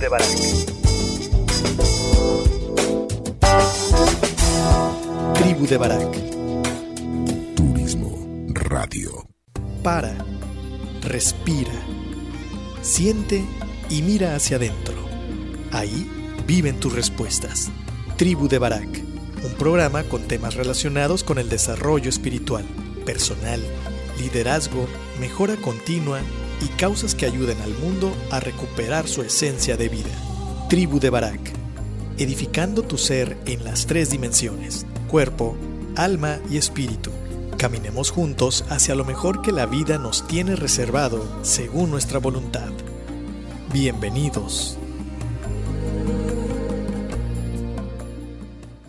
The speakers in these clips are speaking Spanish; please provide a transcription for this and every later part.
de Barak. Tribu de Barak. Turismo Radio. Para, respira, siente y mira hacia adentro. Ahí viven tus respuestas. Tribu de Barak, un programa con temas relacionados con el desarrollo espiritual, personal, liderazgo, mejora continua y causas que ayuden al mundo a recuperar su esencia de vida. Tribu de Barak, edificando tu ser en las tres dimensiones, cuerpo, alma y espíritu. Caminemos juntos hacia lo mejor que la vida nos tiene reservado según nuestra voluntad. Bienvenidos.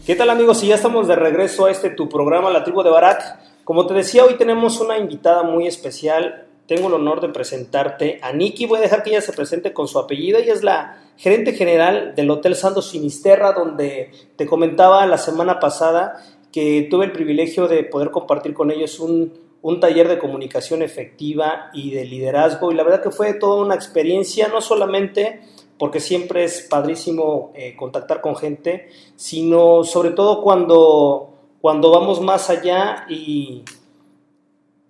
¿Qué tal amigos? Y ya estamos de regreso a este tu programa, La Tribu de Barak. Como te decía, hoy tenemos una invitada muy especial. Tengo el honor de presentarte a Nikki. Voy a dejar que ella se presente con su apellido. Ella es la gerente general del Hotel Santos Sinisterra, donde te comentaba la semana pasada que tuve el privilegio de poder compartir con ellos un, un taller de comunicación efectiva y de liderazgo. Y la verdad que fue toda una experiencia, no solamente porque siempre es padrísimo eh, contactar con gente, sino sobre todo cuando, cuando vamos más allá y,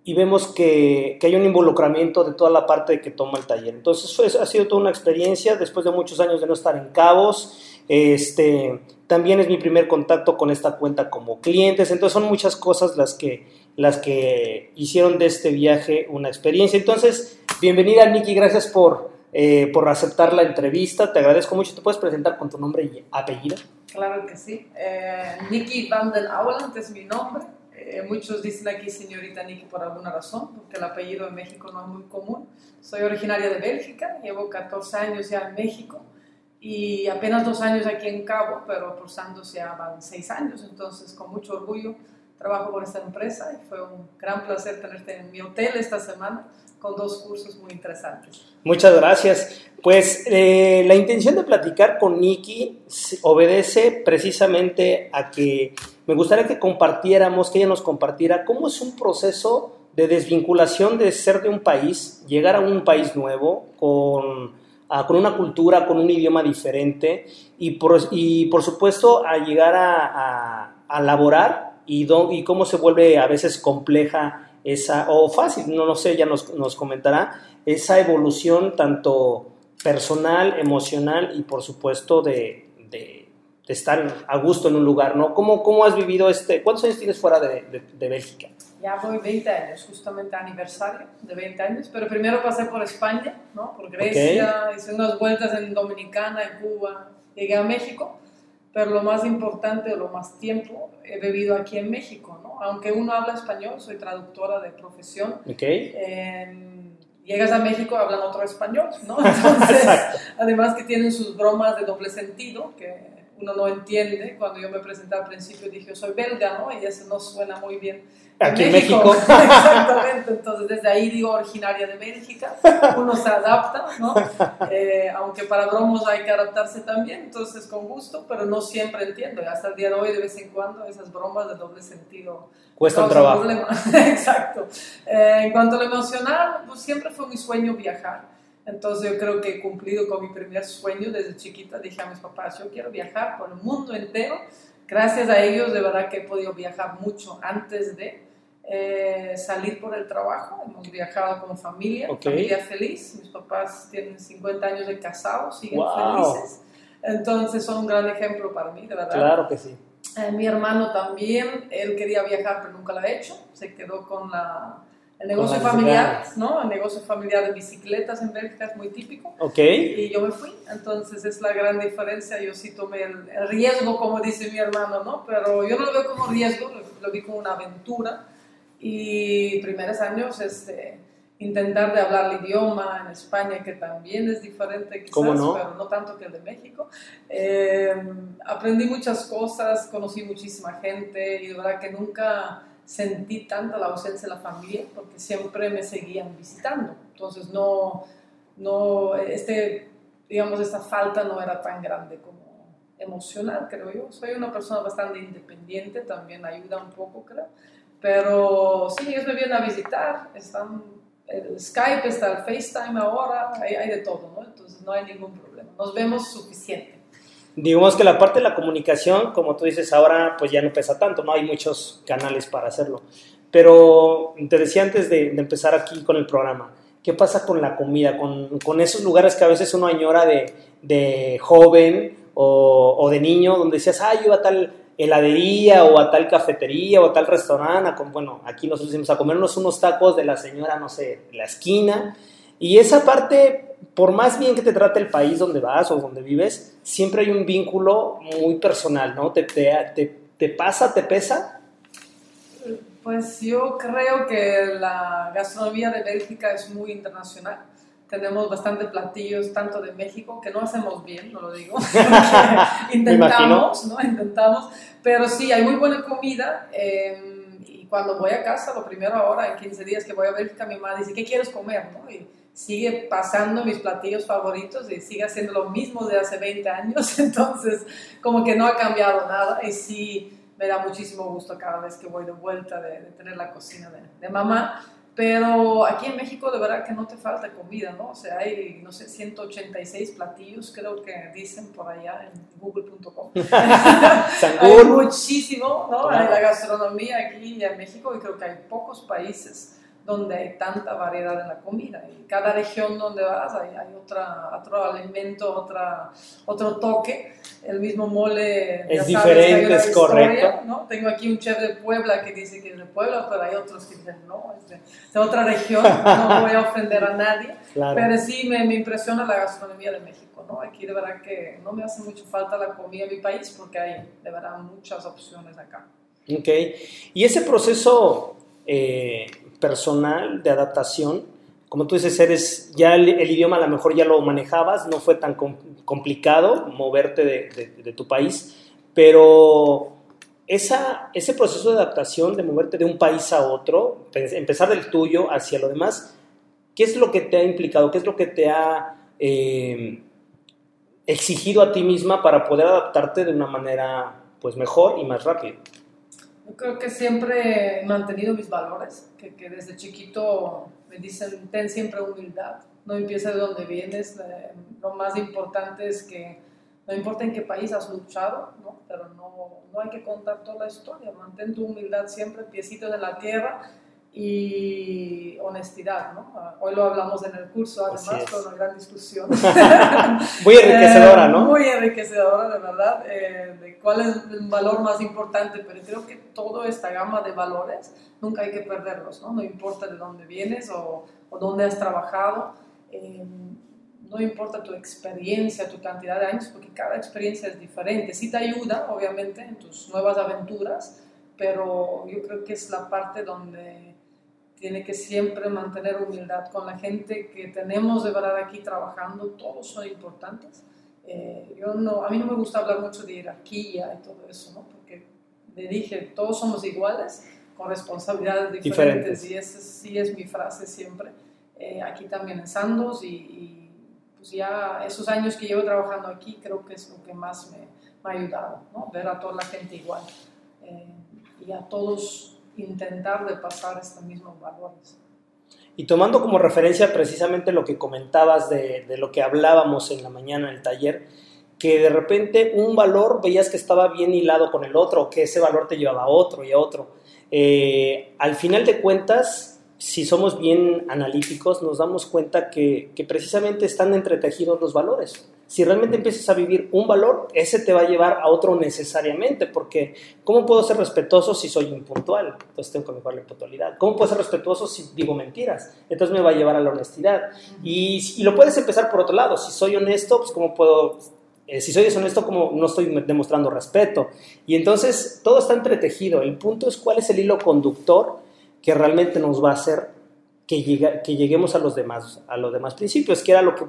y vemos que, que, hay un involucramiento de toda la parte que toma el taller. Entonces fue, ha sido toda una experiencia después de muchos años de no estar en Cabos. Este, también es mi primer contacto con esta cuenta como clientes, entonces son muchas cosas las que, las que hicieron de este viaje una experiencia. Entonces, bienvenida Nikki, gracias por, eh, por aceptar la entrevista. Te agradezco mucho. ¿Te puedes presentar con tu nombre y apellido? Claro que sí. Eh, Nikki Van den Auland es mi nombre. Eh, muchos dicen aquí señorita Nikki por alguna razón, porque el apellido en México no es muy común. Soy originaria de Bélgica, llevo 14 años ya en México y apenas dos años aquí en Cabo, pero cruzándose ya van seis años. Entonces, con mucho orgullo trabajo por esta empresa y fue un gran placer tenerte en mi hotel esta semana con dos cursos muy interesantes. Muchas gracias. Pues eh, la intención de platicar con Nikki obedece precisamente a que me gustaría que compartiéramos, que ella nos compartiera cómo es un proceso de desvinculación de ser de un país, llegar a un país nuevo con, a, con una cultura, con un idioma diferente y por, y por supuesto a llegar a, a, a laborar y, do, y cómo se vuelve a veces compleja esa, o fácil, no lo sé, ya nos, nos comentará, esa evolución tanto personal, emocional y por supuesto de, de, de, estar a gusto en un lugar, ¿no? ¿Cómo, cómo has vivido este, cuántos años tienes fuera de, de, Bélgica? Ya voy 20 años, justamente aniversario de 20 años, pero primero pasé por España, ¿no? Por Grecia, okay. hice unas vueltas en Dominicana, en Cuba, llegué a México, pero lo más importante, lo más tiempo, he vivido aquí en México, ¿no? Aunque uno habla español, soy traductora de profesión. Okay. Eh, llegas a México, hablan otro español, ¿no? Entonces, además que tienen sus bromas de doble sentido, que uno no entiende. Cuando yo me presenté al principio dije, soy belga, ¿no? Y eso no suena muy bien. Aquí en México. México. Exactamente. Entonces, desde ahí digo originaria de Bélgica. Uno se adapta, ¿no? Eh, aunque para bromos hay que adaptarse también. Entonces, con gusto, pero no siempre entiendo. Hasta el día de hoy, de vez en cuando, esas bromas de doble sentido. Cuesta un trabajo. Exacto. Eh, en cuanto a lo emocional, pues siempre fue mi sueño viajar. Entonces yo creo que he cumplido con mi primer sueño desde chiquita. Dije a mis papás, yo quiero viajar por el mundo entero. Gracias a ellos de verdad que he podido viajar mucho antes de eh, salir por el trabajo. Hemos viajado como familia, okay. familia feliz. Mis papás tienen 50 años de casados, siguen wow. felices. Entonces son un gran ejemplo para mí, de verdad. Claro que sí. Eh, mi hermano también, él quería viajar pero nunca lo ha hecho. Se quedó con la el negocio familiar, ¿no? El negocio familiar de bicicletas en Bélgica es muy típico. Ok. Y yo me fui, entonces es la gran diferencia. Yo sí tomé el, el riesgo, como dice mi hermano, ¿no? Pero yo no lo veo como riesgo, lo, lo vi como una aventura. Y primeros años, este, intentar de hablar el idioma en España, que también es diferente quizás, no? pero no tanto que el de México. Eh, aprendí muchas cosas, conocí muchísima gente y de verdad que nunca sentí tanto la ausencia de la familia porque siempre me seguían visitando. Entonces no, no, este, digamos, esta falta no era tan grande como emocional, creo yo. Soy una persona bastante independiente, también ayuda un poco, creo. Pero sí, ellos me vienen a visitar, están el Skype, está el FaceTime ahora, hay, hay de todo, ¿no? Entonces no hay ningún problema. Nos vemos suficiente. Digamos que la parte de la comunicación, como tú dices, ahora pues ya no pesa tanto, ¿no? Hay muchos canales para hacerlo. Pero te decía antes de, de empezar aquí con el programa, ¿qué pasa con la comida? Con, con esos lugares que a veces uno añora de, de joven o, o, de niño, donde decías, ah, yo iba a tal heladería o a tal cafetería o tal restaurante, bueno, aquí nos decimos a comernos unos tacos de la señora, no sé, la esquina. Y esa parte, por más bien que te trate el país donde vas o donde vives, siempre hay un vínculo muy personal, ¿no? ¿Te, te, te, te pasa, te pesa? Pues yo creo que la gastronomía de Bélgica es muy internacional. Tenemos bastante platillos, tanto de México, que no hacemos bien, no lo digo. intentamos, ¿no? Intentamos. Pero sí, hay muy buena comida. Eh, cuando voy a casa, lo primero ahora, en 15 días que voy a Bélgica, mi mamá dice, ¿qué quieres comer? ¿no? Y sigue pasando mis platillos favoritos y sigue haciendo lo mismo de hace 20 años. Entonces, como que no ha cambiado nada. Y sí me da muchísimo gusto cada vez que voy de vuelta de, de tener la cocina de, de, mamá. Pero aquí en México de verdad que no te falta comida, ¿no? O sea, hay, no sé, 186 platillos, creo que dicen por allá en google.com. hay muchísimo, ¿no? Hay la gastronomía aquí en México y creo que hay pocos países donde hay tanta variedad en la comida. Y cada región donde vas hay, hay otra, otro alimento, otra, otro toque. El mismo mole es diferente, es historia, correcto. ¿no? Tengo aquí un chef de Puebla que dice que es de Puebla, pero hay otros que dicen no, es de, de otra región. No voy a ofender a nadie. Claro. Pero sí me, me, impresiona la gastronomía de México. ¿no? Aquí de verdad que no me hace mucho falta la comida en mi país porque hay de verdad muchas opciones acá. Ok. Y ese proceso. Eh, personal de adaptación. Como tú dices, eres, ya el, idioma a lo mejor ya lo manejabas, no fue tan com complicado moverte de, tu país, pero esa, ese proceso de adaptación, de moverte de un país a otro, empezar del tuyo hacia lo demás, ¿qué es lo que te ha implicado? ¿Qué es lo que te ha eh, exigido a ti misma para poder adaptarte de una manera pues mejor y más rápido? Yo creo que siempre he mantenido mis valores, que, que, desde chiquito me dicen, ten siempre humildad, no empieza de donde vienes, eh, lo más importante es que no importa en qué país has luchado, ¿no? pero no, no hay que contar toda la historia, mantén tu humildad siempre, piecitos en la tierra y honestidad, ¿no? Hoy lo hablamos en el curso, además, fue una gran discusión. muy enriquecedora, ¿no? Eh, muy enriquecedora, de verdad, eh, de cuál es el valor más importante, pero creo que toda esta gama de valores nunca hay que perderlos, ¿no? No importa de dónde vienes o, o dónde has trabajado, eh, no importa tu experiencia, tu cantidad de años, porque cada experiencia es diferente. Sí te ayuda, obviamente, en tus nuevas aventuras, pero yo creo que es la parte donde tiene que siempre mantener humildad con la gente que tenemos de verdad aquí trabajando, todos son importantes. Eh, yo no, a mí no me gusta hablar mucho de jerarquía y todo eso, ¿no? porque le dije, todos somos iguales, con responsabilidades diferentes, diferentes. y esa sí es mi frase siempre, eh, aquí también en Sandos, y, y, pues ya esos años que llevo trabajando aquí creo que es lo que más me, me ha ayudado, ¿no? ver a toda la gente igual eh, y a todos intentar de pasar estos mismos valores. Y tomando como referencia precisamente lo que comentabas de, lo que hablábamos en la mañana en el taller, que de repente un valor veías que estaba bien hilado con el otro, que ese valor te llevaba a otro y a otro. Eh, al final de cuentas, si somos bien analíticos, nos damos cuenta que, que precisamente están entretejidos los valores si realmente empiezas a vivir un valor, ese te va a llevar a otro necesariamente, porque ¿cómo puedo ser respetuoso si soy impuntual? Entonces tengo que mejorar la puntualidad. ¿Cómo puedo ser respetuoso si digo mentiras? Entonces me va a llevar a la honestidad. Y, y lo puedes empezar por otro lado. Si soy honesto, pues ¿cómo puedo eh, si soy deshonesto, como no estoy demostrando respeto. Y entonces todo está entretejido. El punto es cuál es el hilo conductor que realmente nos va a hacer que, llegue, que lleguemos a los, demás, a los demás principios, que era lo que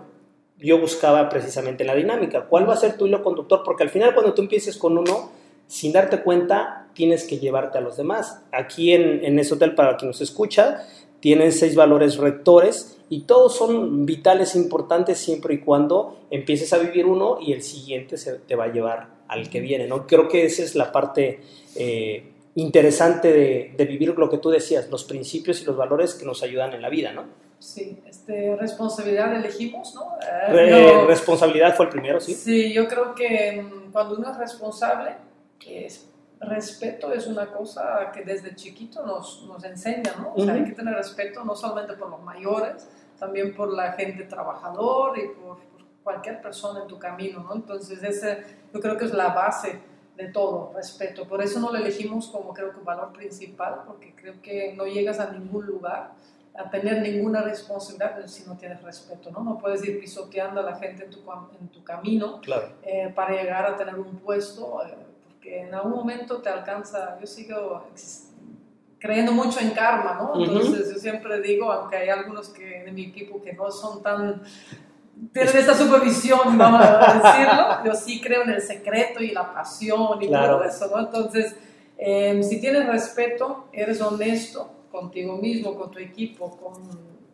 yo buscaba precisamente la dinámica. ¿Cuál va a ser tu hilo conductor? Porque al final cuando tú empieces con uno, sin darte cuenta, tienes que llevarte a los demás. Aquí en, en ese hotel, para quien nos escucha, tienen seis valores rectores y todos son vitales importantes siempre y cuando empieces a vivir uno y el siguiente se te va a llevar al que viene. ¿no? Creo que esa es la parte eh, interesante de, de, vivir lo que tú decías, los principios y los valores que nos ayudan en la vida. ¿no? Sí, este, responsabilidad elegimos, ¿no? Re- no. Responsabilidad fue el primero, ¿sí? Sí, yo creo que mm, cuando uno es responsable, es, respeto es una cosa que desde chiquito nos, nos enseña, ¿no? O sea, hay que tener respeto no solamente por los mayores, también por la gente trabajador y por, por cualquier persona en tu camino, ¿no? Entonces, ese yo creo que es la base de todo, respeto. Por eso no lo elegimos como creo que valor principal, porque creo que no llegas a ningún lugar a tener ninguna responsabilidad si no tienes respeto, ¿no? No puedes ir pisoteando a la gente en tu, en tu camino Claro. eh, para llegar a tener un puesto, eh, porque en algún momento te alcanza, yo sigo creyendo mucho en karma, ¿no? Entonces yo siempre digo, aunque hay algunos que de mi equipo que no son tan, tienen esta supervisión, vamos a decirlo, yo sí creo en el secreto y la pasión y Claro. todo eso, ¿no? Entonces, eh, si tienes respeto, eres honesto contigo mismo, con tu equipo, con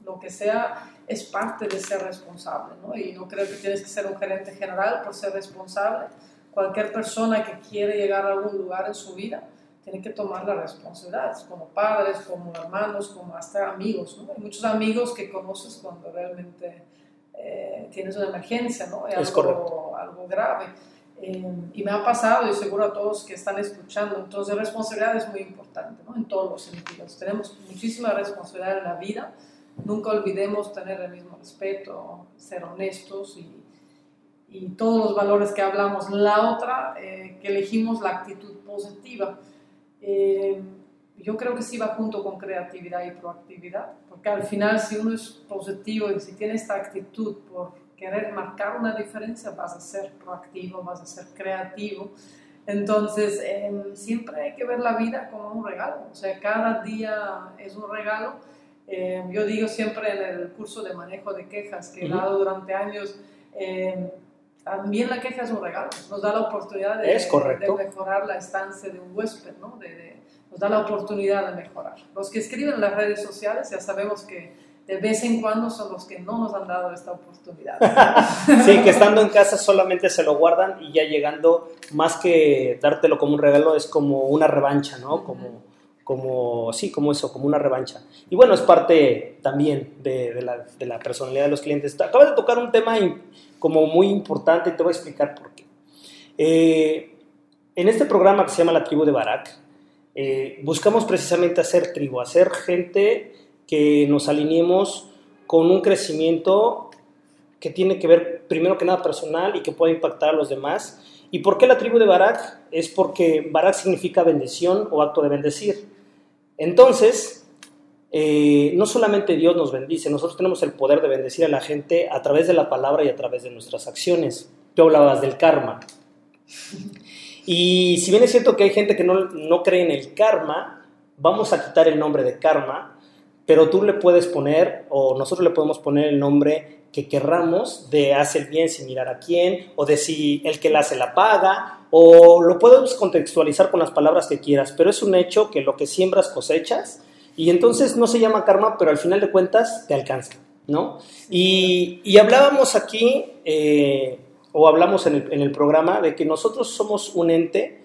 lo que sea, es parte de ser responsable, ¿no? Y no creo que tienes que ser un gerente general por ser responsable. Cualquier persona que quiere llegar a algún lugar en su vida tiene que tomar la responsabilidad, como padres, como hermanos, como hasta amigos, ¿no? Hay muchos amigos que conoces cuando realmente eh, tienes una emergencia, ¿no? Es algo, correcto. algo grave. Eh, y me ha pasado, y seguro a todos que están escuchando, entonces responsabilidad es muy importante, ¿no? En todos los sentidos. Tenemos muchísima responsabilidad en la vida, nunca olvidemos tener el mismo respeto, ser honestos y, y todos los valores que hablamos. La otra, eh, que elegimos la actitud positiva. Eh, yo creo que sí va junto con creatividad y proactividad, porque al final si uno es positivo y si tiene esta actitud por querer marcar una diferencia, vas a ser proactivo, vas a ser creativo. Entonces, eh, siempre hay que ver la vida como un regalo, o sea, cada día es un regalo. Eh, yo digo siempre en el curso de manejo de quejas que he dado durante años, eh, también la queja es un regalo, nos da la oportunidad de, Es de mejorar la estancia de un huésped, ¿no? De- de- nos da la oportunidad de mejorar. Los que escriben en las redes sociales ya sabemos que de vez en cuando son los que no nos han dado esta oportunidad. Sí, que estando en casa solamente se lo guardan y ya llegando, más que dártelo como un regalo, es como una revancha, ¿no? Como, como sí, como eso, como una revancha. Y bueno, es parte también de, de la, de la personalidad de los clientes. Acabas de tocar un tema in- como muy importante y te voy a explicar por qué. Eh, en este programa que se llama La Tribu de Barak, eh, buscamos precisamente hacer tribu, hacer gente que nos alineemos con un crecimiento que tiene que ver primero que nada personal y que pueda impactar a los demás. ¿Y por qué la tribu de Barak? Es porque Barak significa bendición o acto de bendecir. Entonces, eh, no solamente Dios nos bendice, nosotros tenemos el poder de bendecir a la gente a través de la palabra y a través de nuestras acciones. Tú hablabas del karma. Y si bien es cierto que hay gente que no, no cree en el karma, vamos a quitar el nombre de karma, pero tú le puedes poner, o nosotros le podemos poner el nombre que querramos de hace el bien sin mirar a quién, o de si el que la hace la paga, o lo podemos contextualizar con las palabras que quieras, pero es un hecho que lo que siembras cosechas, y entonces no se llama karma, pero al final de cuentas te alcanza, ¿no? Y, y hablábamos aquí, eh, o hablamos en el, en el programa, de que nosotros somos un ente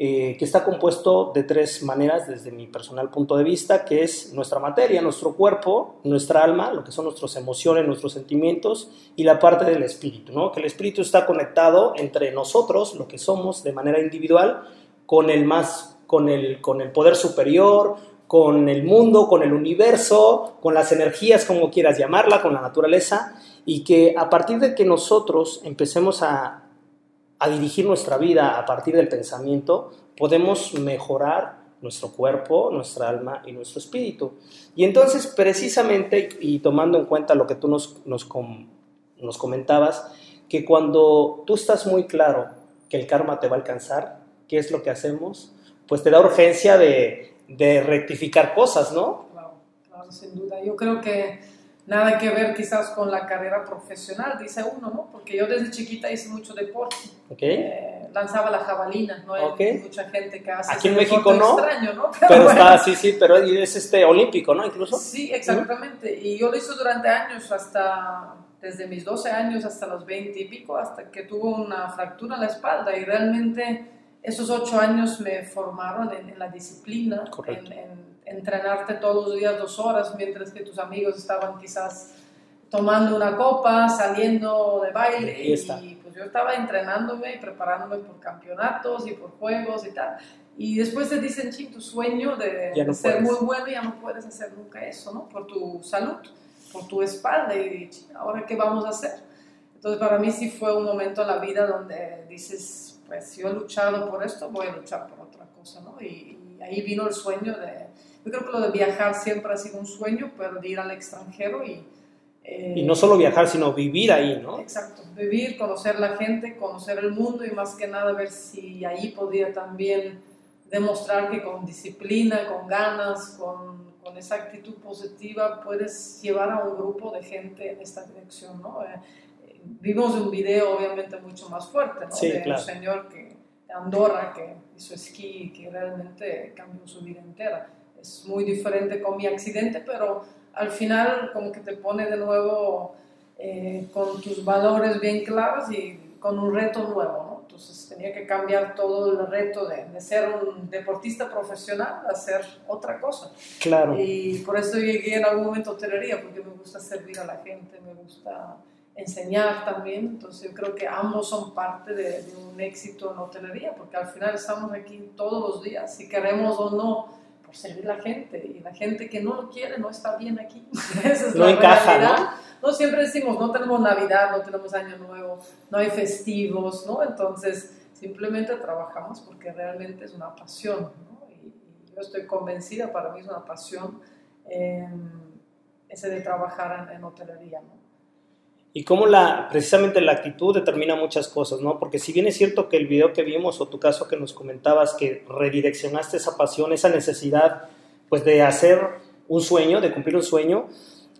eh, que está compuesto de tres maneras desde mi personal punto de vista, que es nuestra materia, nuestro cuerpo, nuestra alma, lo que son nuestras emociones, nuestros sentimientos y la parte del espíritu, ¿no? Que el espíritu está conectado entre nosotros, lo que somos de manera individual, con el más, con el, con el poder superior, con el mundo, con el universo, con las energías, como quieras llamarla, con la naturaleza, y que a partir de que nosotros empecemos a a dirigir nuestra vida a partir del pensamiento, podemos mejorar nuestro cuerpo, nuestra alma y nuestro espíritu. Y entonces, precisamente, y tomando en cuenta lo que tú nos, nos, com, nos comentabas, que cuando tú estás muy claro que el karma te va a alcanzar, ¿qué es lo que hacemos? Pues te da urgencia de, de rectificar cosas, ¿no? Claro, claro, sin duda. Yo creo que nada que ver quizás con la carrera profesional, dice uno, ¿no? Porque yo desde chiquita hice mucho deporte. ¿Ok? Eh, lanzaba la jabalina, ¿no? Hay Ok. mucha gente que hace Aquí en México no, extraño, ¿no? Pero bueno. está, sí, sí, pero es este olímpico, ¿no? Incluso. Sí, exactamente. Y yo lo hice durante años, hasta desde mis 12 años hasta los 20 y pico, hasta que tuvo una fractura en la espalda. Y realmente esos 8 años me formaron en, en la disciplina, en, en- entrenarte todos los días dos horas mientras que tus amigos estaban quizás tomando una copa, saliendo de baile y pues yo estaba entrenándome y preparándome por campeonatos y por juegos y tal. Y después te dicen, ching, tu sueño de, ser muy bueno ya no puedes hacer nunca eso, ¿no? Por tu salud, por tu espalda y ahora qué vamos a hacer. Entonces para mí sí fue un momento en la vida donde dices, pues yo he luchado por esto, voy a luchar por otra cosa, ¿no? Y, ahí vino el sueño de, yo creo que lo de viajar siempre ha sido un sueño, pero de ir al extranjero y... Eh, y no solo viajar, sino vivir ahí, ¿no? Exacto, vivir, conocer la gente, conocer el mundo y más que nada ver si ahí podía también demostrar que con disciplina, con ganas, con, con, esa actitud positiva puedes llevar a un grupo de gente en esta dirección, ¿no? Eh, vimos un video obviamente mucho más fuerte, ¿no? Sí, de un señor que, de Andorra que hizo esquí y que realmente cambió su vida entera. Es muy diferente con mi accidente, pero al final como que te pone de nuevo eh, con tus valores bien claros y con un reto nuevo, ¿no? Entonces tenía que cambiar todo el reto de, de, ser un deportista profesional a ser otra cosa. Claro. Y por eso llegué en algún momento a hotelería, porque me gusta servir a la gente, me gusta enseñar también. Entonces yo creo que ambos son parte de, de un éxito en hotelería, porque al final estamos aquí todos los días, si queremos o no por servir la gente y la gente que no lo quiere no está bien aquí. Esa es no la encaja, realidad. ¿no? siempre decimos, no tenemos Navidad, no tenemos Año Nuevo, no hay festivos, ¿no? Entonces simplemente trabajamos porque realmente es una pasión, ¿no? Y, yo estoy convencida, para mí es una pasión eh, ese de trabajar en, en hotelería, ¿no? Y cómo la, precisamente la actitud determina muchas cosas, ¿no? Porque si bien es cierto que el video que vimos o tu caso que nos comentabas que redireccionaste esa pasión, esa necesidad, pues de hacer un sueño, de cumplir un sueño,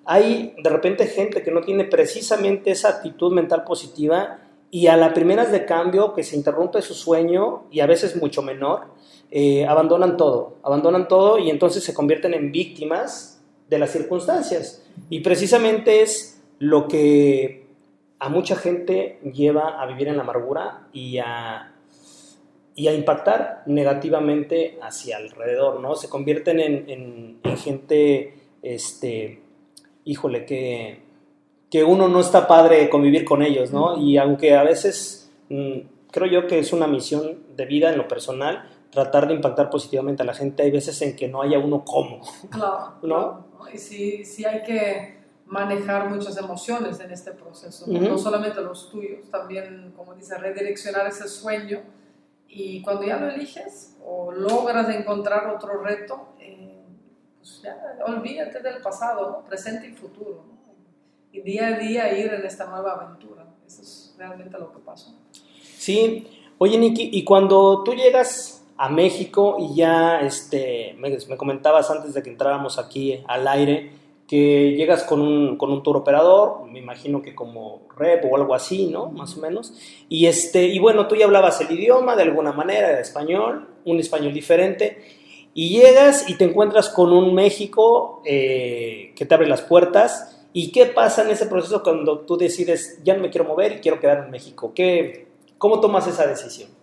hay de repente gente que no tiene precisamente esa actitud mental positiva y a las primeras de cambio que se interrumpe su sueño y a veces mucho menor, eh, abandonan todo, abandonan todo y entonces se convierten en víctimas de las circunstancias. Y precisamente es lo que a mucha gente lleva a vivir en la amargura y a, y a impactar negativamente hacia alrededor, ¿no? Se convierten en, gente, este, híjole, que, que uno no está padre convivir con ellos, ¿no? Y aunque a veces mm, creo yo que es una misión de vida en lo personal, tratar de impactar positivamente a la gente, hay veces en que no haya uno como. Claro, ¿no? Y sí, sí hay que manejar muchas emociones en este proceso, ¿no? solamente los tuyos, también, como dice, redireccionar ese sueño y cuando ya lo eliges o logras encontrar otro reto, eh, pues ya olvídate del pasado, ¿no? presente y futuro, ¿no? y día a día ir en esta nueva aventura, eso es realmente lo que pasó. Sí, oye Niki, y cuando tú llegas a México y ya este, me, me comentabas antes de que entráramos aquí al aire, que llegas con un, con un tour operador, me imagino que como rep o algo así, ¿no? Más o menos. Y, este, y bueno, tú ya hablabas el idioma de alguna manera, de español, un español diferente, y llegas y te encuentras con un México eh, que te abre las puertas. ¿Y qué pasa en ese proceso cuando tú decides, ya no me quiero mover y quiero quedar en México? ¿Qué, ¿Cómo tomas esa decisión?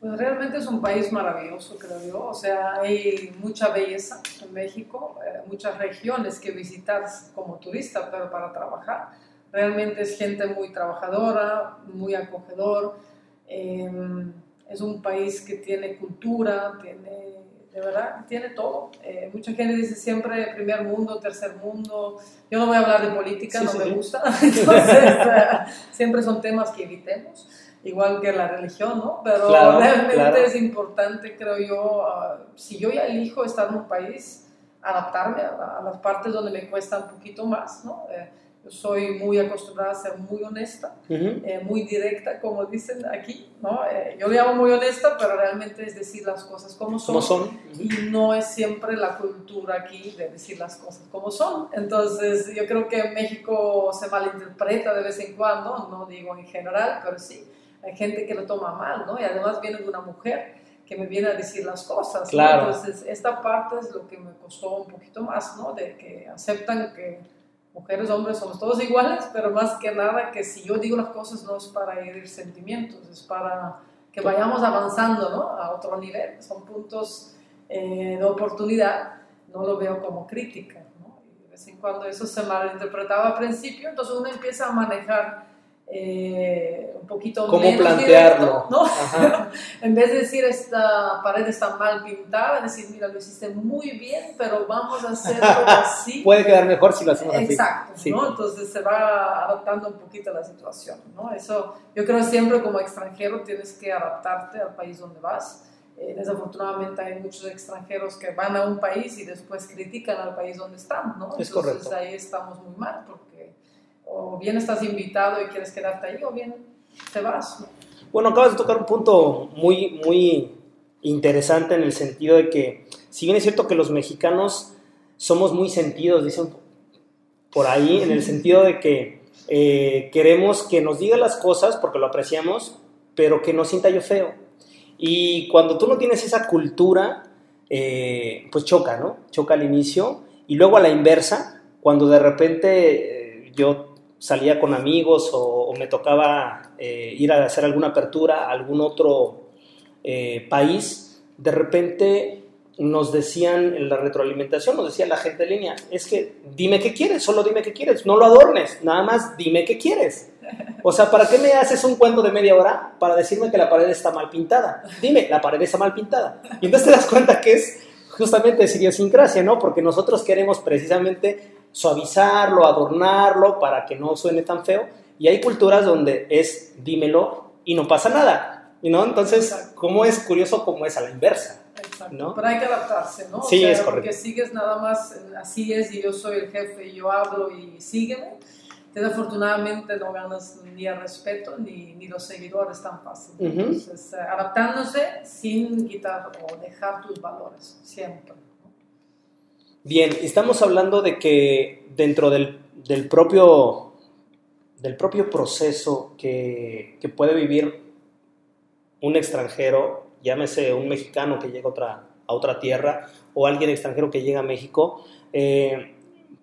Pues realmente es un país maravilloso, creo yo. O sea, hay mucha belleza en México, eh, muchas regiones que visitar como turista, pero para trabajar. Realmente es gente muy trabajadora, muy acogedor. Em, es un país que tiene cultura, tiene, de verdad, tiene todo. Eh, mucha gente dice siempre primer mundo, tercer mundo. Yo no voy a hablar de política, no me gusta. Entonces, eh, siempre son temas que evitemos igual que la religión, ¿no? Pero realmente es importante, creo yo, ah, si yo ya elijo estar en un país, adaptarme a, las partes donde me cuesta un poquito más, ¿no? Eh, yo soy muy acostumbrada a ser muy honesta, eh, muy directa, como dicen aquí, ¿no? Eh, yo le llamo muy honesta, pero realmente es decir las cosas como son. son. Y no es siempre la cultura aquí de decir las cosas como son. Entonces, yo creo que México se malinterpreta de vez en cuando, no digo en general, pero sí hay gente que lo toma mal, ¿no? Y además viene de una mujer que me viene a decir las cosas. Claro. Entonces, esta parte es lo que me costó un poquito más, ¿no? De que aceptan que mujeres, hombres somos todos iguales, pero más que nada que si yo digo las cosas no es para herir sentimientos, es para que vayamos avanzando, ¿no? A otro nivel. Son puntos eh, de oportunidad no lo veo como crítica, ¿no? Y de vez en cuando eso se malinterpretaba al principio, entonces uno empieza a manejar eh, un poquito ¿Cómo menos plantearlo? directo, ¿no? En vez de decir esta pared está mal pintada, decir, mira, lo hiciste muy bien, pero vamos a hacerlo así. Puede quedar mejor si lo hacemos así. Exacto, Sí. ¿no? Entonces se va adaptando un poquito a la situación, ¿no? Eso, yo creo siempre como extranjero tienes que adaptarte al país donde vas. Eh, desafortunadamente hay muchos extranjeros que van a un país y después critican al país donde están, ¿no? Es Entonces correcto. ahí estamos muy mal porque bien estás invitado y quieres quedarte ahí o bien te vas, ¿no? Bueno, acabas de tocar un punto muy, muy interesante en el sentido de que, si bien es cierto que los mexicanos somos muy sentidos, dicen por ahí, en el sentido de que eh, queremos que nos diga las cosas porque lo apreciamos, pero que no sienta yo feo. Y cuando tú no tienes esa cultura, eh, pues choca, ¿no? Choca al inicio. Y luego a la inversa, cuando de repente eh, yo salía con amigos o, me tocaba eh, ir a hacer alguna apertura a algún otro eh, país, de repente nos decían en la retroalimentación, nos decía la gente en línea, es que dime qué quieres, solo dime qué quieres, no lo adornes, nada más dime qué quieres. O sea, ¿para qué me haces un cuento de media hora para decirme que la pared está mal pintada? Dime, la pared está mal pintada. Y entonces te das cuenta que es justamente esa idiosincrasia, ¿no? Porque nosotros queremos precisamente suavizarlo, adornarlo para que no suene tan feo. Y hay culturas donde es dímelo y no pasa nada, ¿no? Entonces, Exacto. ¿cómo es curioso cómo es a la inversa? Exacto. ¿No? Pero hay que adaptarse, ¿no? Sí, o sea, es correcto. Porque sigues nada más, así es, y yo soy el jefe y yo hablo y sígueme. Desafortunadamente no ganas ni el respeto ni, ni los seguidores tan fácil. Ujú. Entonces, eh, adaptándose sin quitar o dejar tus valores, siempre. Bien, estamos hablando de que dentro del, del propio, del propio proceso que, que puede vivir un extranjero, llámese un mexicano que llega a otra, a otra tierra o alguien extranjero que llega a México, eh,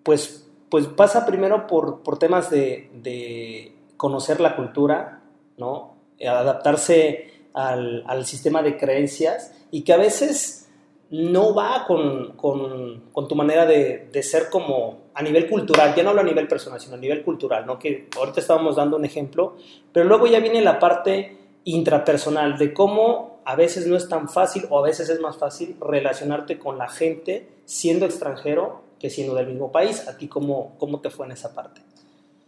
pues, pues pasa primero por, por temas de, de conocer la cultura, ¿no? adaptarse al, al sistema de creencias y que a veces no va con, con- tu manera de, de ser como a nivel cultural, ya no hablo a nivel personal, sino a nivel cultural, ¿no? Que ahorita estábamos dando un ejemplo, pero luego ya viene la parte intrapersonal de cómo a veces no es tan fácil o a veces es más fácil relacionarte con la gente siendo extranjero que siendo del mismo país. ¿A ti cómo, cómo te fue en esa parte?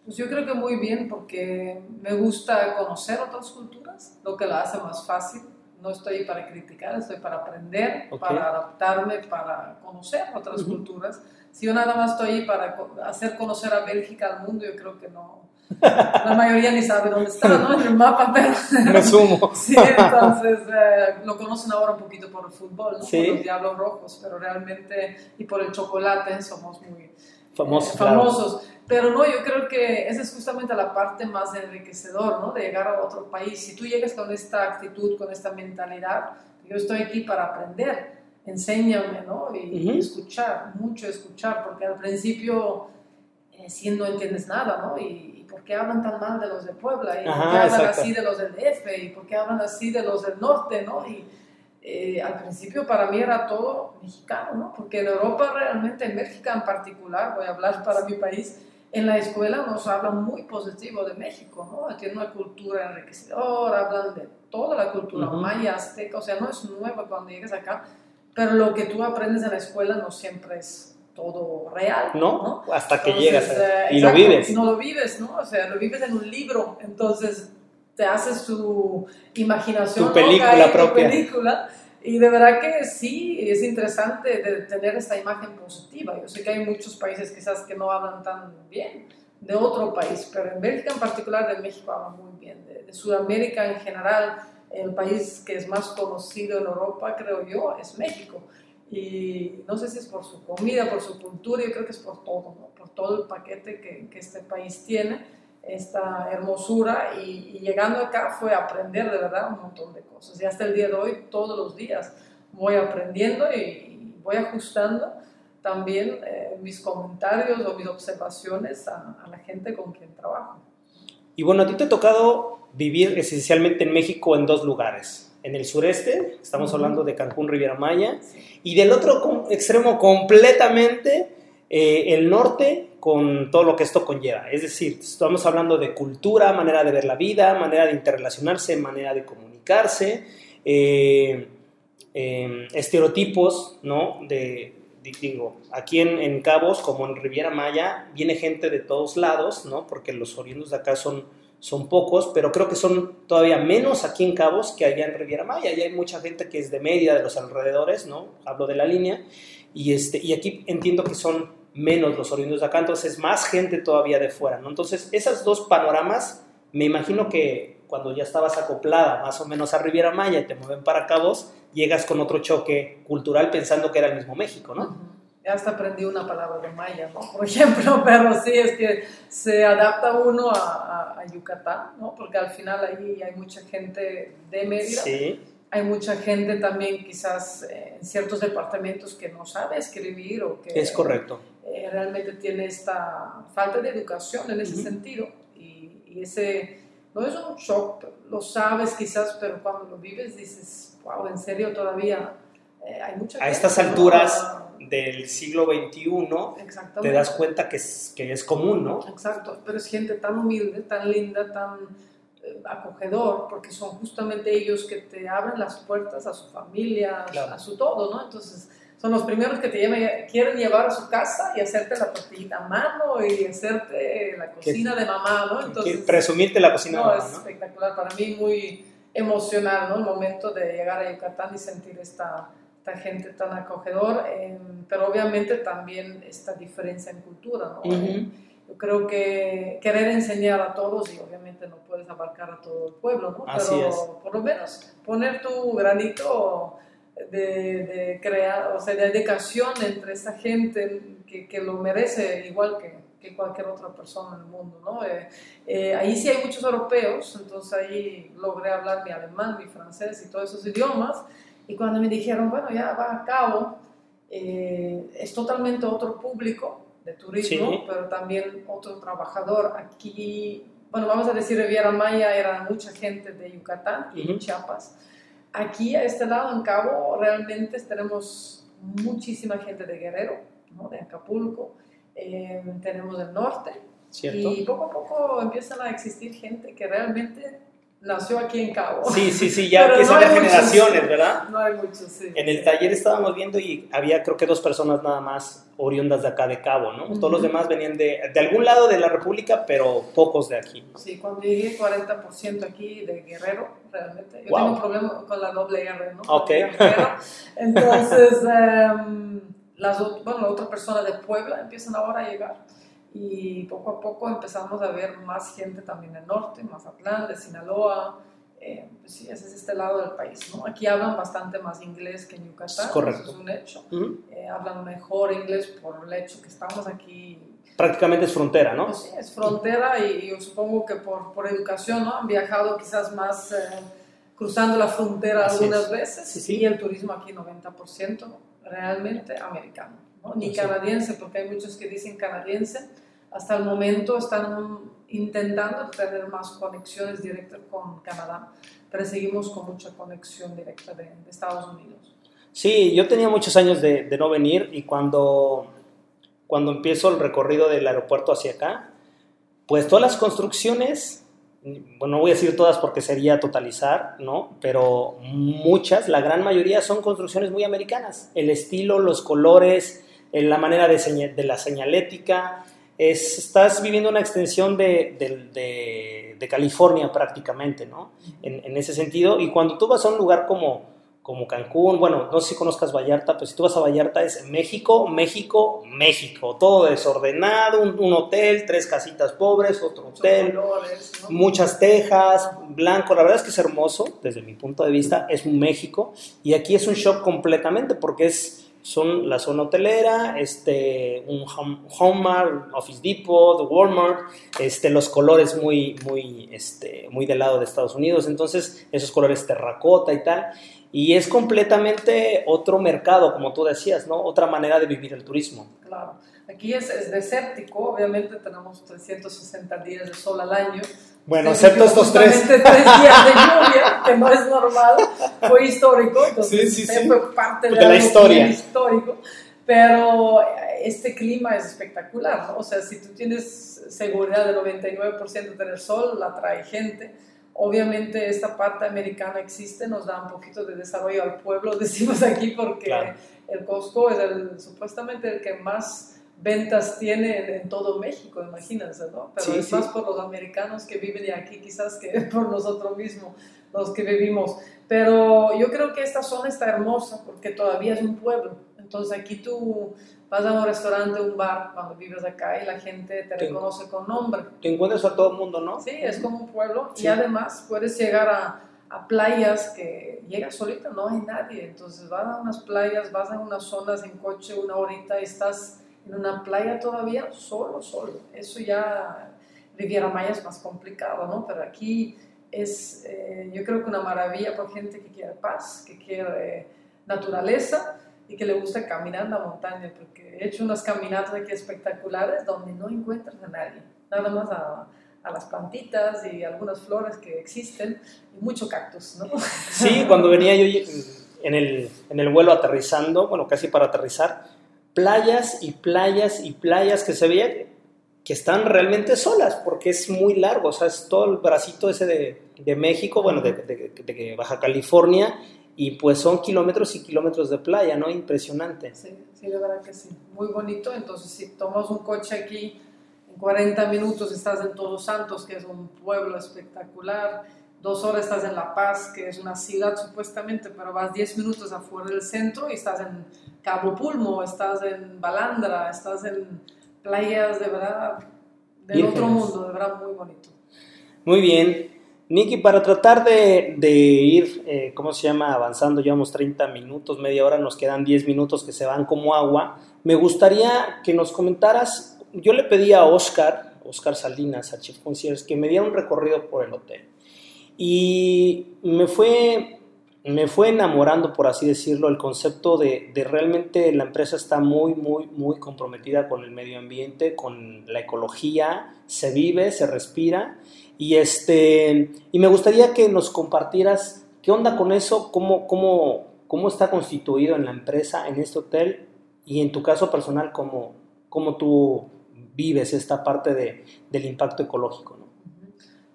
Pues yo creo que muy bien porque me gusta conocer otras culturas, lo que la hace más fácil. No estoy para criticar, estoy para aprender, para adaptarme, para conocer otras culturas. Si yo nada más estoy ahí para hacer conocer a Bélgica al mundo, yo creo que no. La mayoría ni sabe dónde está, ¿no? En el mapa, pero... Me sumo. Sí, entonces eh, lo conocen ahora un poquito por el fútbol, ¿no? Sí. por los Diablos Rojos, pero realmente, y por el chocolate, somos muy eh, claro. Pero no, yo creo que esa es justamente la parte más enriquecedor, ¿no? De llegar a otro país. Si tú llegas con esta actitud, con esta mentalidad, yo estoy aquí para aprender, enséñame, ¿no? Y, Ujú. escuchar, mucho escuchar, porque al principio eh, sí no entiendes nada, ¿no? Y, y por qué hablan tan mal de los de Puebla? ¿Y por Ajá, qué hablan exacto. así de los del DF? ¿Y por qué hablan así de los del norte, ¿no? Y eh, al principio para mí era todo mexicano, ¿no? Porque en Europa realmente, en Bélgica en particular, voy a hablar para mi país, en la escuela nos hablan muy positivo de México, ¿no? Tiene una cultura enriquecedora, hablan de toda la cultura Ujú. maya, azteca, o sea, no es nueva cuando llegues acá, pero lo que tú aprendes en la escuela no siempre es todo real, ¿No? Hasta que Entonces, llegas a- eh, y lo exacto, vives. No lo vives, ¿no? O sea, lo vives en un libro, entonces te haces tu imaginación, Tu película loca y tu propia. película. Y de verdad que sí, es interesante de tener esta imagen positiva. Yo sé que hay muchos países quizás que no hablan tan bien de otro país, pero en Bélgica en particular, de México hablan muy bien. De, de Sudamérica en general, el país que es más conocido en Europa, creo yo, es México. Y no sé si es por su comida, por su cultura, yo creo que es por todo, ¿no? por todo el paquete que, que este país tiene, esta hermosura. Y, y llegando acá fue aprender de verdad un montón de cosas. Y hasta el día de hoy, todos los días, voy aprendiendo y, y voy ajustando también eh, mis comentarios o mis observaciones a, a la gente con quien trabajo. Y bueno, a ti te ha tocado vivir esencialmente en México en dos lugares, en el sureste, estamos hablando de Cancún, Riviera Maya, y del otro extremo completamente eh, el norte con todo lo que esto conlleva. Es decir, estamos hablando de cultura, manera de ver la vida, manera de interrelacionarse, manera de comunicarse, eh, em, estereotipos, ¿no? De, digo, aquí en, Cabos, como en Riviera Maya, viene gente de todos lados, ¿no? Porque los oriundos de acá son son pocos, pero creo que son todavía menos aquí en Cabos que allá en Riviera Maya. Y hay mucha gente que es de media, de los alrededores, ¿no? Hablo de la línea. Y, este, y aquí entiendo que son menos los oriundos de acá, entonces más gente todavía de fuera, ¿no? Entonces, esos dos panoramas, me imagino que cuando ya estabas acoplada más o menos a Riviera Maya y te mueven para Cabos, llegas con otro choque cultural pensando que era el mismo México, ¿no? ya hasta aprendí una palabra de maya, ¿no? Por ejemplo, pero sí, es que se adapta uno a, a, Yucatán, ¿no? Porque al final ahí hay mucha gente de Mérida. Sí. Hay mucha gente también quizás eh, en ciertos departamentos que no sabe escribir o que... Es correcto. Eh, realmente tiene esta falta de educación en ese sentido y, y, ese... No es un shock, lo sabes quizás, pero cuando lo vives dices, wow, en serio todavía eh, hay mucha... A estas alturas del siglo XXI, te das cuenta que es, que es común, ¿no? Exacto, pero es gente tan humilde, tan linda, tan eh, acogedor, porque son justamente ellos que te abren las puertas a su familia, a su todo, ¿no? Entonces, son los primeros que te quieren llevar a su casa y hacerte la tortillita a mano y hacerte la cocina de mamá, ¿no? Entonces, presumirte la cocina de mamá, Es espectacular, para mí muy emocional, ¿no? El momento de llegar a Yucatán y sentir esta gente tan acogedor, em, pero obviamente también esta diferencia en cultura, ¿no? Yo creo que querer enseñar a todos, y obviamente no puedes abarcar a todo el pueblo, ¿no? pero por lo menos poner tu granito de, de, crear, o sea, de dedicación entre esa gente que, que lo merece igual que, que, cualquier otra persona en el mundo, ¿no? Eh, eh, ahí sí hay muchos europeos, entonces ahí logré hablar mi alemán, mi francés y todos esos idiomas, y cuando me dijeron, bueno, ya va a cabo, eh, es totalmente otro público de turismo, pero también otro trabajador. Aquí, bueno, vamos a decir, Riviera Maya era mucha gente de Yucatán y Chiapas. Aquí, a este lado, en Cabo, realmente tenemos muchísima gente de Guerrero, ¿no? de Acapulco, eh, tenemos el norte. ¿Cierto? Y poco a poco empiezan a existir gente que realmente nació aquí en Cabo. Sí, sí, sí, ya empiezan no generaciones, ¿verdad? No hay muchos, sí. En el taller estábamos viendo y había creo que dos personas nada más oriundas de acá de Cabo, ¿no? Todos los demás venían de, de algún lado de la República, pero pocos de aquí. Sí, cuando llegué 40% aquí de Guerrero, realmente. Yo tengo un problema con la doble R, ¿no? Ok. Entonces, um, las, bueno, la otra persona de Puebla empiezan ahora a llegar y poco a poco empezamos a ver más gente también del norte, Mazatlán, de Sinaloa, eh, pues sí, ese es este lado del país, ¿no? Aquí hablan bastante más inglés que en Yucatán, Correcto. eso es un hecho. Eh, hablan mejor inglés por el hecho que estamos aquí. Prácticamente es frontera, ¿no? Pues sí, es frontera y, yo supongo que por, por educación, ¿no? Han viajado quizás más eh, cruzando la frontera algunas veces sí, sí. y el turismo aquí 90% realmente americano, ¿no? Ni canadiense, porque hay muchos que dicen canadiense hasta el momento están intentando tener más conexiones directas con Canadá, pero seguimos con mucha conexión directa de, Estados Unidos. Sí, yo tenía muchos años de, de, no venir y cuando, cuando empiezo el recorrido del aeropuerto hacia acá, pues todas las construcciones, bueno, no voy a decir todas porque sería totalizar, ¿no? Pero muchas, la gran mayoría son construcciones muy americanas. El estilo, los colores, la manera de, de la señalética, estás viviendo una extensión de, de, California prácticamente, ¿no? En, ese sentido, y cuando tú vas a un lugar como, como Cancún, bueno, no sé si conozcas Vallarta, pero si tú vas a Vallarta es México, México, México, todo desordenado, un, hotel, tres casitas pobres, otro hotel, muchas tejas, blanco, la verdad es que es hermoso, desde mi punto de vista, es un México, y aquí es un shock completamente porque es son la zona hotelera, este, un Home, Office Depot, Walmart, este, los colores muy, muy, este, muy del lado de Estados Unidos, entonces esos colores terracota y tal, y es completamente otro mercado, como tú decías, ¿no? Otra manera de vivir el turismo. Claro, aquí es, es desértico, obviamente tenemos 360 días de sol al año, bueno, excepto estos tres. tres días de lluvia, que no es normal, fue histórico, entonces Sí, sí, sí. fue parte de, De la historia. histórico, pero este clima es espectacular, ¿no? O sea, si tú tienes seguridad del 99% de tener sol, atrae gente. Obviamente esta parte americana existe, nos da un poquito de desarrollo al pueblo, decimos aquí, porque Claro. el Costco es el, supuestamente el que más ventas tiene en, en todo México, imagínense, ¿no? Pero Sí, es sí. más por los americanos que viven aquí quizás que por nosotros mismos, los que vivimos. Pero yo creo que esta zona está hermosa porque todavía es un pueblo. Entonces aquí tú vas a un restaurante, un bar, cuando vives acá y la gente te Sí. reconoce con nombre. Te encuentras a todo el mundo, ¿no? Sí, es como un pueblo Sí. y además puedes llegar a, a playas que llegas solita, no hay nadie. Entonces vas a unas playas, vas a unas zonas en coche una horita y estás en una playa todavía solo, solo. Eso ya, Riviera Maya es más complicado, ¿no? Pero aquí es, eh, yo creo que una maravilla para gente que quiere paz, que quiere eh, naturaleza y que le gusta caminar en la montaña, porque he hecho unas caminatas aquí espectaculares donde no encuentras a nadie, nada más a, a las plantitas y algunas flores que existen y mucho cactus, ¿no? Sí, cuando venía yo en el, en el vuelo aterrizando, bueno, casi para aterrizar, playas y playas y playas que se veía que están realmente solas, porque es muy largo, o sea, es todo el bracito ese de, de México, bueno, de, de- Baja California, y pues son kilómetros y kilómetros de playa, ¿no? Impresionante. Sí, sí, de verdad que sí. Muy bonito. Entonces, si tomas un coche aquí, en 40 minutos estás en Todos Santos, que es un pueblo espectacular. Dos horas estás en La Paz, que es una ciudad supuestamente, pero vas 10 minutos afuera del centro y estás en Cabo Pulmo, estás en Balandra, estás en playas de verdad del otro mundo, de verdad muy bonito. Muy bien. Nicky, para tratar de, de ir, eh, ¿cómo se llama? Avanzando, llevamos 30 minutos, media hora, nos quedan 10 minutos que se van como agua. Me gustaría que nos comentaras, yo le pedí a Oscar, Oscar Salinas, a Chief Concierge, que me diera un recorrido por el hotel. Y me fue, me fue enamorando, por así decirlo, el concepto de, de realmente la empresa está muy, muy, muy comprometida con el medio ambiente, con la ecología, se vive, se respira. Y, este, y me gustaría que nos compartieras qué onda con eso, cómo, cómo, cómo está constituido en la empresa, en este hotel, y en tu caso personal, cómo, cómo tú vives esta parte de, del impacto ecológico. ¿no?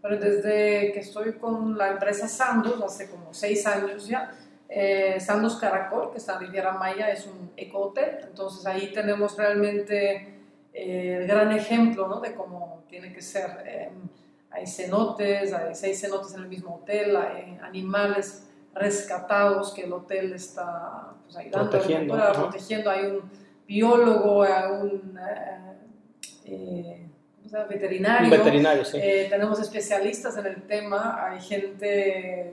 Pero desde que estoy con la empresa Sandos, hace como seis años ya, eh, Sandos Caracol, que está en Riviera Maya, es un ecohotel. Entonces ahí tenemos realmente eh, el gran ejemplo ¿no? de cómo tiene que ser. Eh, hay cenotes, hay seis cenotes en el mismo hotel, hay animales rescatados que el hotel está pues, ayudando, Protegiendo, ajá. protegiendo. Hay un biólogo, hay un ¿cómo se llama? veterinario. Un veterinario, sí. Eh, tenemos especialistas en el tema, hay gente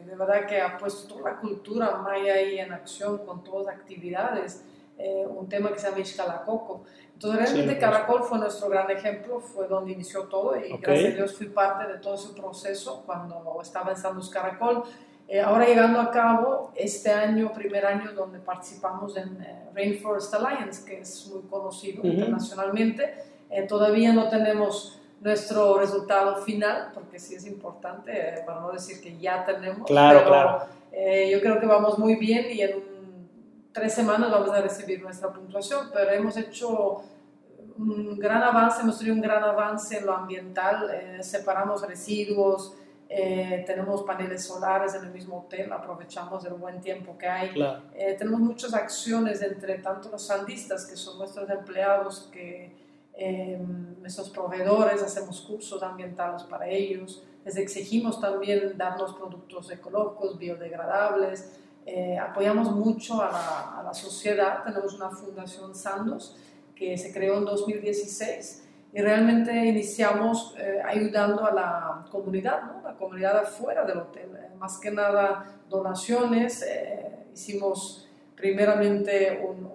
de verdad que ha puesto toda la cultura maya ahí en acción con todas las actividades, eh, un tema que se llama Ixcalacoco. Entonces realmente Sí. Caracol fue nuestro gran ejemplo, fue donde inició todo y Ok. gracias a Dios fui parte de todo ese proceso cuando estaba en Santos Caracol. Eh, ahora llegando a cabo, este año, primer año donde participamos en eh, Rainforest Alliance, que es muy conocido Ujú. internacionalmente, eh, todavía no tenemos nuestro resultado final, porque sí es importante, eh, para no decir que ya tenemos. Claro, pero, claro. eh, yo creo que vamos muy bien y en un- tres semanas vamos a recibir nuestra puntuación, pero hemos hecho un gran avance, hemos tenido un gran avance en lo ambiental, eh, separamos residuos, eh, tenemos paneles solares en el mismo hotel, aprovechamos el buen tiempo que hay. Claro. Eh, tenemos muchas acciones entre tanto los sandistas, que son nuestros empleados, que eh, nuestros proveedores, hacemos cursos ambientales para ellos, les exigimos también darnos productos ecológicos, biodegradables, eh, apoyamos mucho a la, a la sociedad, tenemos una fundación Sandos que se creó en 2016 y realmente iniciamos eh, ayudando a la comunidad, ¿no? la comunidad afuera del hotel, Eh, más que nada donaciones, eh, hicimos primeramente un,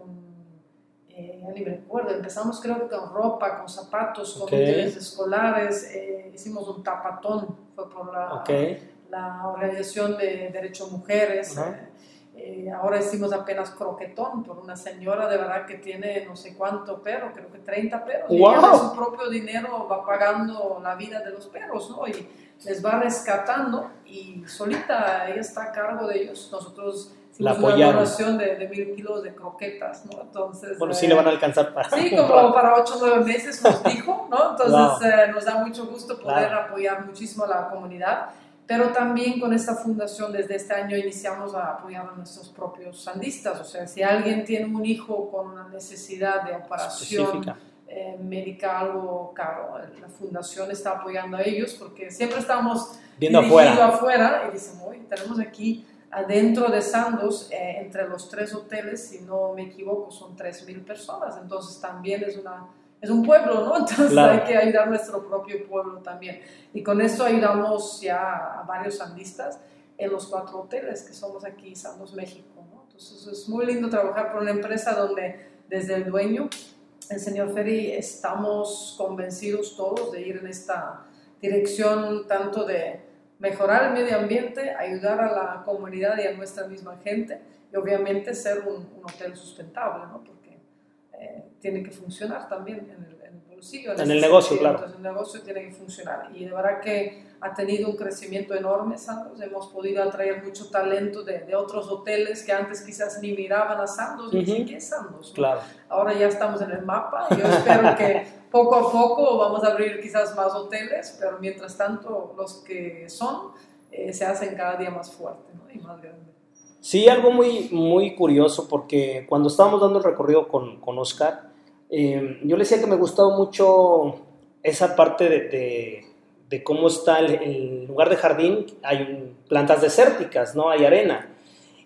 ni me recuerdo, empezamos creo que con ropa, con zapatos, con útiles escolares, eh, hicimos un tapatón, fue por la, Ok. la Organización de Derechos Mujeres. Eh, eh, ahora hicimos apenas croquetón por una señora de verdad que tiene no sé cuánto perro, creo que 30 perros. Y ella de su propio dinero va pagando la vida de los perros, ¿no? Y les va rescatando y solita ella está a cargo de ellos. Nosotros La una apoyaron. donación de, de mil kilos de croquetas, ¿no? Entonces, Bueno, eh, sí le van a alcanzar para. Sí, como para 8 o 9 meses nos dijo, ¿no? Entonces Wow. eh, nos da mucho gusto poder Claro. apoyar muchísimo a la comunidad, pero también con esta fundación desde este año iniciamos a apoyar a nuestros propios sandistas, o sea, si alguien tiene un hijo con una necesidad de operación eh, médica algo caro, la fundación está apoyando a ellos porque siempre estamos Viendo afuera. afuera y dicen, uy, tenemos aquí adentro de Sandos, eh, entre los tres hoteles, si no me equivoco, son 3.000 personas, entonces también es, una, es un pueblo, ¿no? Entonces Claro. hay que ayudar a nuestro propio pueblo también. Y con esto ayudamos ya a varios sandistas en los cuatro hoteles que somos aquí, Sandos, México, ¿no? Entonces es muy lindo trabajar por una empresa donde desde el dueño, el señor Ferry, estamos convencidos todos de ir en esta dirección tanto de mejorar el medio ambiente, ayudar a la comunidad y a nuestra misma gente y obviamente ser un, un hotel sustentable, ¿no? Porque eh, tiene que funcionar también en el, en el bolsillo. En ese el negocio, claro. Entonces el negocio tiene que funcionar y de verdad que ha tenido un crecimiento enorme, Sandos. Hemos podido atraer mucho talento de, de otros hoteles que antes quizás ni miraban a Sandos y decían, Ujú. ¿qué es Sandos? no? Claro. Ahora ya estamos en el mapa. Yo espero que poco a poco vamos a abrir quizás más hoteles, pero mientras tanto los que son eh, se hacen cada día más fuertes ¿no? y más grandes. Sí, algo muy, muy curioso, porque cuando estábamos dando el recorrido con, con Oscar, eh, yo le decía que me gustaba mucho esa parte de, de- de cómo está el, el lugar de jardín, hay plantas desérticas, ¿no? Hay arena.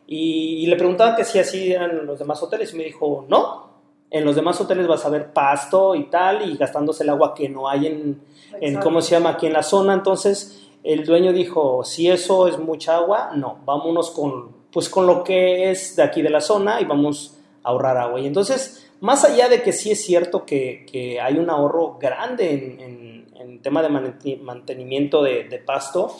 Y, y le preguntaba que si así eran los demás hoteles, y me dijo, no, en los demás hoteles vas a ver pasto y tal, y gastándose el agua que no hay en, en cómo se llama aquí en la zona. Entonces el dueño dijo, si eso es mucha agua, no, vámonos con, pues, con lo que es de aquí de la zona y vamos a ahorrar agua. Y entonces, más allá de que sí es cierto que, que hay un ahorro grande en, en- en tema de manten- mantenimiento de, de pasto,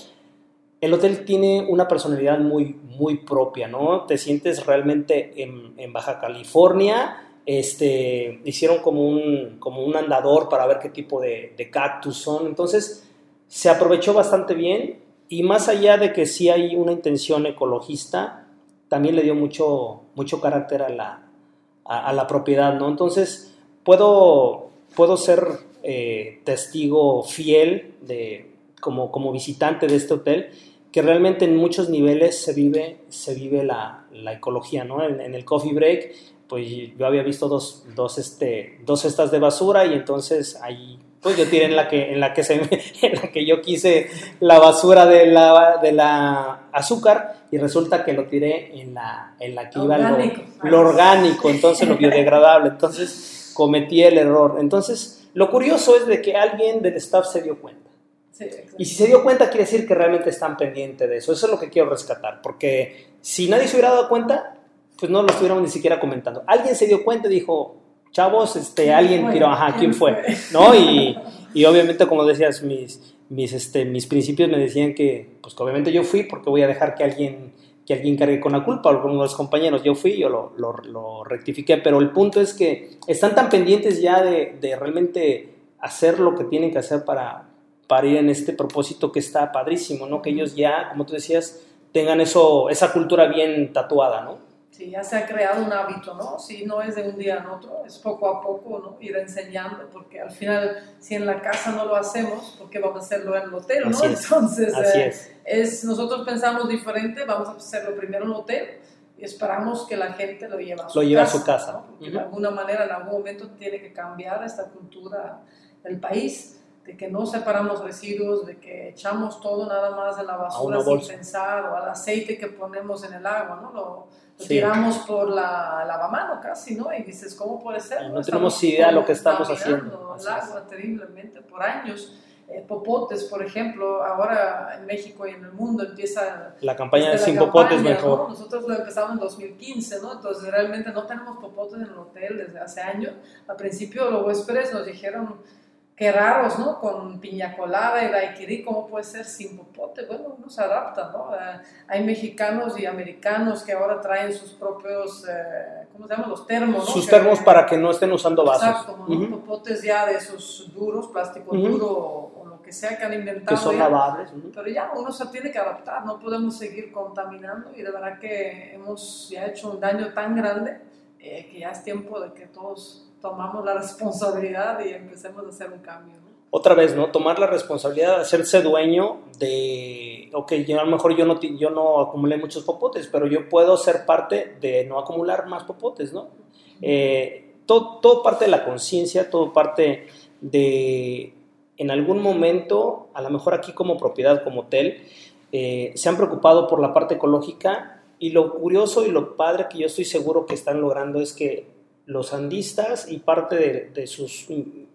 el hotel tiene una personalidad muy, muy propia, ¿no? Te sientes realmente en, en Baja California, este, hicieron como un, como un andador para ver qué tipo de, cactus son, entonces se aprovechó bastante bien y más allá de que sí hay una intención ecologista, también le dio mucho, mucho carácter a la, a, la propiedad, ¿no? Entonces puedo, puedo ser eh, testigo fiel de, como, como visitante de este hotel, que realmente en muchos niveles se vive, se vive la, la ecología, ¿no? En el coffee break, pues yo había visto dos, dos, este, dos cestas de basura y entonces ahí, pues yo tiré en la que, en la que, se, me- en la que yo quise la basura de la, de la azúcar y resulta que lo tiré en la, en la que iba lo, Orgánico. lo orgánico, entonces lo biodegradable, entonces cometí el error. Entonces, lo curioso es de que alguien del staff se dio cuenta. Sí. Y si se dio cuenta, quiere decir que realmente están pendientes de eso. Eso es lo que quiero rescatar, porque si nadie se hubiera dado cuenta, pues no lo estuviéramos ni siquiera comentando. Alguien se dio cuenta y dijo, chavos, este, ¿Quién alguien tiró, ajá, ¿quién ¿Quién fue? fue? ¿No? Y, y obviamente, como decías, mis, mis, este, mis principios me decían que, pues que obviamente yo fui, porque voy a dejar que alguien, que alguien cargue con la culpa, algunos de los compañeros, yo fui, yo lo, lo, lo rectifiqué, pero el punto es que están tan pendientes ya de, de realmente hacer lo que tienen que hacer para, para ir en este propósito que está padrísimo, ¿no? Que ellos ya, como tú decías, tengan eso, esa cultura bien tatuada, ¿no? Sí, ya se ha creado un hábito, ¿no? Si no es de un día en otro, es poco a poco, ¿no? Ir enseñando, porque al final, si en la casa no lo hacemos, ¿por qué vamos a hacerlo en el hotel, ¿no? Así es. Entonces, Así eh, es. es, nosotros pensamos diferente, vamos a hacerlo primero en el hotel y esperamos que la gente lo lleve a su Lo lleve a casa. su casa. ¿no? Porque Ujú. de alguna manera, en algún momento, tiene que cambiar esta cultura del país, de que no separamos residuos, de que echamos todo nada más en la basura sin pensar, o al aceite que ponemos en el agua, ¿no? Lo, lo Sí. tiramos por la lavamano casi, ¿no? Y dices, ¿cómo puede ser? No tenemos idea de lo que estamos haciendo. El agua terriblemente por años. Eh, popotes, por ejemplo, ahora en México y en el mundo empieza La campaña de sin popotes campaña, mejor. ¿no? Nosotros lo empezamos en 2015, ¿no? Entonces realmente no tenemos popotes en el hotel desde hace años. Al principio los huéspedes nos dijeron, qué raros, ¿no? Con piña colada y daiquiri, ¿cómo puede ser sin popote? Bueno, uno se adapta, ¿no? Eh, hay mexicanos y americanos que ahora traen sus propios, eh, ¿cómo se llaman? Los termos, ¿no? Sus Que- termos para que no estén usando vasos. Exacto, ¿no? Ujú. popotes ya de esos duros, plástico Ujú. duro o, o lo que sea que han inventado. Que son ya. lavables. ujú. Pero ya uno se tiene que adaptar, no podemos seguir contaminando y de verdad que hemos ya hecho un daño tan grande eh, que ya es tiempo de que todos tomamos la responsabilidad y empecemos a hacer un cambio. ¿no? Otra vez, ¿no? Tomar la responsabilidad hacerse dueño de, ok, yo, a lo mejor yo no, yo no acumulé muchos popotes, pero yo puedo ser parte de no acumular más popotes, ¿no? Eh, todo, todo parte de la conciencia, todo parte de, en algún momento, a lo mejor aquí como propiedad, como hotel, eh, se han preocupado por la parte ecológica y lo curioso y lo padre que yo estoy seguro que están logrando es que los andistas y parte de, de sus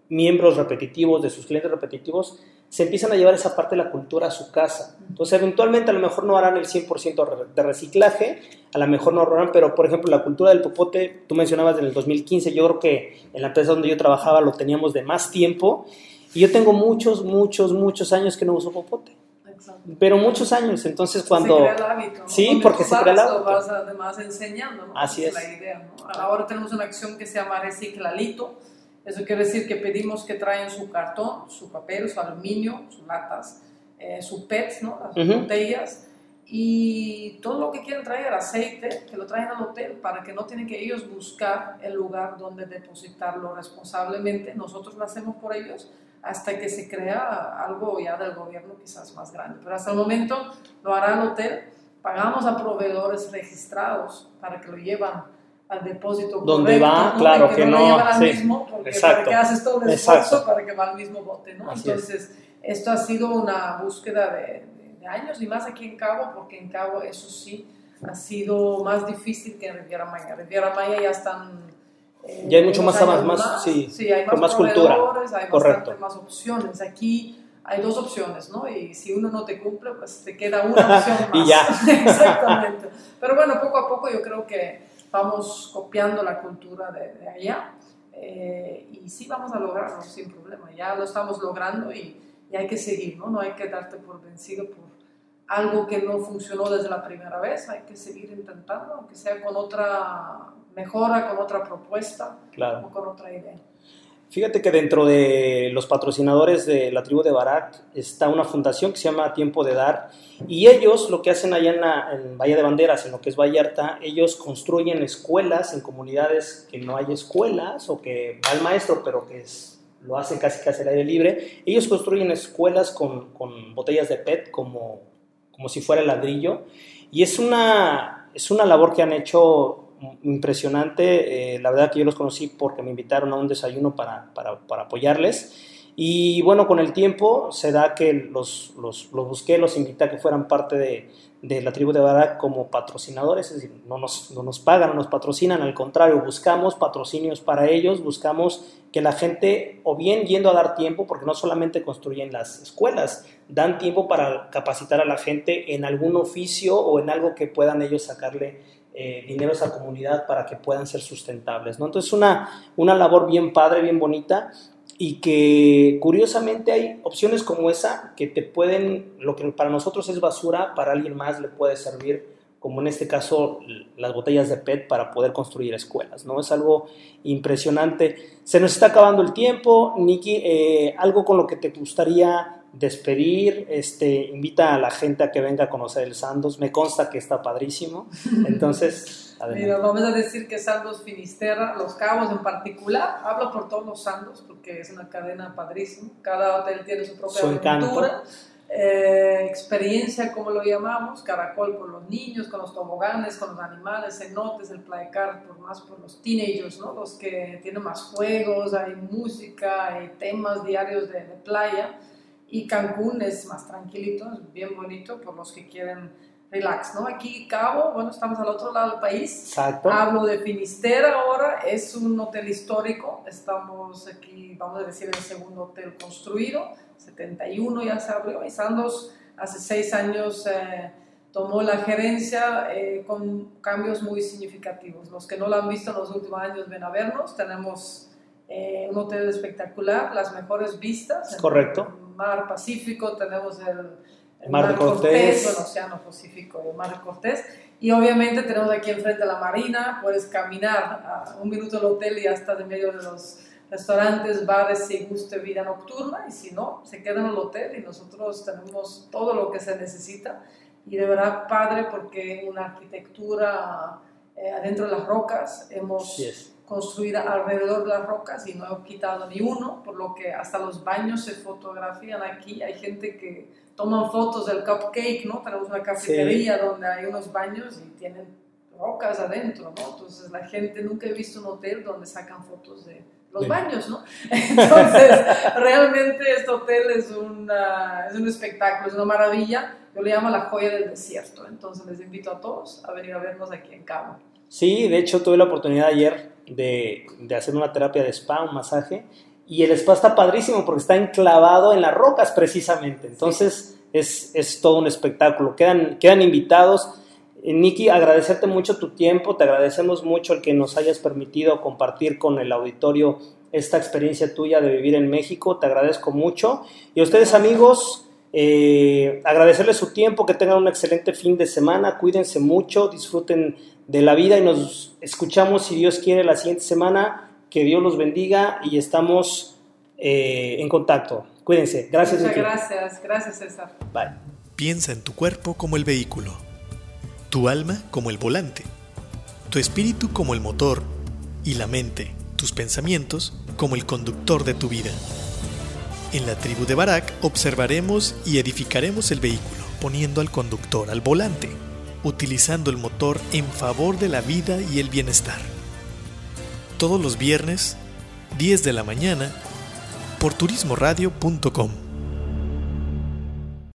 miembros repetitivos, de sus clientes repetitivos, se empiezan a llevar esa parte de la cultura a su casa. Entonces, eventualmente a lo mejor no harán el 100% re- de reciclaje, a lo mejor no ahorrarán, pero por ejemplo la cultura del popote, tú mencionabas en el 2015, yo creo que en la empresa donde yo trabajaba lo teníamos de más tiempo y yo tengo muchos, muchos, muchos años que no uso popote, Exacto. pero muchos años, entonces cuando... Se crea el hábito. ¿no? Sí, Donde porque se crea el vas, lo hábito. vas además enseñando, ¿no? Así Esa es. la idea, ¿no? Ahora tenemos una acción que se llama Reciclalito. Eso quiere decir que pedimos que traigan su cartón, su papel, su aluminio, sus latas, eh, su PET, ¿no? Las Ujú. botellas y todo lo que quieran traer, aceite, que lo traen al hotel para que no tienen que ellos buscar el lugar donde depositarlo responsablemente. Nosotros lo hacemos por ellos hasta que se crea algo ya del gobierno quizás más grande. Pero hasta el momento lo hará el hotel. Pagamos a proveedores registrados para que lo llevan al depósito Donde correcto, va, ¿no? claro, que lo no, al sí, mismo, porque exacto, para que haces todo el exacto. esfuerzo para que va al mismo bote, ¿no? Así es. Entonces, esto ha sido una búsqueda de, de- de años y más aquí en Cabo, porque en Cabo eso sí ha sido más difícil que en Riviera Maya. Riviera Maya ya están... eh, Ya hay mucho más años avance, más- sí, hay con más, más cultura. hay Correcto. más opciones. Aquí hay dos opciones, ¿no? Y si uno no te cumple, pues te queda una opción más. Y ya. Exactamente. Pero bueno, poco a poco yo creo que vamos copiando la cultura de, de allá eh, y sí vamos a lograrlo sin problema. Ya lo estamos logrando y, y hay que seguir, ¿no? No hay que darte por vencido por algo que no funcionó desde la primera vez. Hay que seguir intentando, aunque sea con otra mejora, con otra propuesta Claro. o con otra idea. Fíjate que dentro de los patrocinadores de la tribu de Barak está una fundación que se llama Tiempo de Dar y ellos lo que hacen allá en, la, en Valle de Banderas, en lo que es Vallarta, ellos construyen escuelas en comunidades que no hay escuelas o que va el maestro pero que es, lo hacen casi casi al aire libre. Ellos construyen escuelas con, con botellas de PET como, como si fuera ladrillo y es una, es una labor que han hecho impresionante. Eh, la verdad que yo los conocí porque me invitaron a un desayuno para, para, para apoyarles. Y bueno, con el tiempo se da que los, los, los busqué, los invité a que fueran parte de, de la tribu de Barak como patrocinadores, es decir, no nos, no nos pagan, no nos patrocinan, al contrario, buscamos patrocinios para ellos, buscamos que la gente, o bien yendo a dar tiempo, porque no solamente construyen las escuelas, dan tiempo para capacitar a la gente en algún oficio o en algo que puedan ellos sacarle eh, dinero a esa comunidad para que puedan ser sustentables. ¿no? Entonces, una, una labor bien padre, bien bonita y que curiosamente hay opciones como esa que te pueden, lo que para nosotros es basura, para alguien más le puede servir, como en este caso las botellas de PET para poder construir escuelas, ¿no? Es algo impresionante. Se nos está acabando el tiempo, Nikki, eh, algo con lo que te gustaría despedir, este, invita a la gente a que venga a conocer el Sandos, me consta que está padrísimo, entonces, adelante. Mira, vamos a decir que Sandos Finisterra, Los Cabos en particular, hablo por todos los Sandos porque es una cadena padrísima, cada hotel tiene su propia Su aventura, eh, experiencia como lo llamamos, caracol por los niños, con los toboganes, con los animales, cenotes, el playcar por más por los teenagers, ¿no? los que tienen más juegos, hay música, hay temas diarios de, de playa y Cancún es más tranquilito, es bien bonito por los que quieren relax, ¿no? Aquí Cabo, bueno, estamos al otro lado del país. Exacto. Hablo de Finisterra ahora, es un hotel histórico, estamos aquí, vamos a decir, el segundo hotel construido, 71 ya se abrió y Sandos hace seis años eh, tomó la gerencia eh, con cambios muy significativos. Los que no lo han visto en los últimos años ven a vernos, tenemos eh, un hotel espectacular, las mejores vistas. en Correcto. el mar Pacífico, tenemos el, el Mar de Cortés. el Océano Pacífico el Mar de Cortés. Y obviamente tenemos aquí enfrente la marina, puedes caminar a un minuto del hotel y ya estás en medio de los restaurantes, bares, si guste vida nocturna y si no, se queda en el hotel y nosotros tenemos todo lo que se necesita y de verdad padre porque una arquitectura eh, adentro de las rocas hemos construido alrededor de las rocas y no hemos quitado ni uno, por lo que hasta los baños se fotografían aquí, hay gente que toman fotos del cupcake, ¿no? Tenemos una cafetería donde hay unos baños y tienen rocas adentro, ¿no? Entonces la gente nunca he visto un hotel donde sacan fotos de los baños, ¿no? Entonces, realmente este hotel es, es un espectáculo, es una maravilla. Yo le llamo la joya del desierto. Entonces, les invito a todos a venir a vernos aquí en Cabo. Sí, de hecho, tuve la oportunidad ayer de, de hacer una terapia de spa, un masaje, y el spa está padrísimo porque está enclavado en las rocas precisamente. Entonces, es, es todo un espectáculo. Quedan, quedan invitados. Eh, Nikki, agradecerte mucho tu tiempo, te agradecemos mucho el que nos hayas permitido compartir con el auditorio esta experiencia tuya de vivir en México, te agradezco mucho. Y a ustedes amigos, eh, agradecerles su tiempo, que tengan un excelente fin de semana, cuídense mucho, disfruten de la vida y nos escuchamos si Dios quiere la siguiente semana, que Dios los bendiga y estamos eh, en contacto. Cuídense. Gracias. Muchas gracias. Gracias, César. Bye. Piensa en tu cuerpo como el vehículo tu alma como el volante, tu espíritu como el motor y la mente, tus pensamientos, como el conductor de tu vida. En la tribu de Barak observaremos y edificaremos el vehículo, poniendo al conductor al volante, utilizando el motor en favor de la vida y el bienestar. Todos los viernes, 10 de la mañana, por turismoradio.com.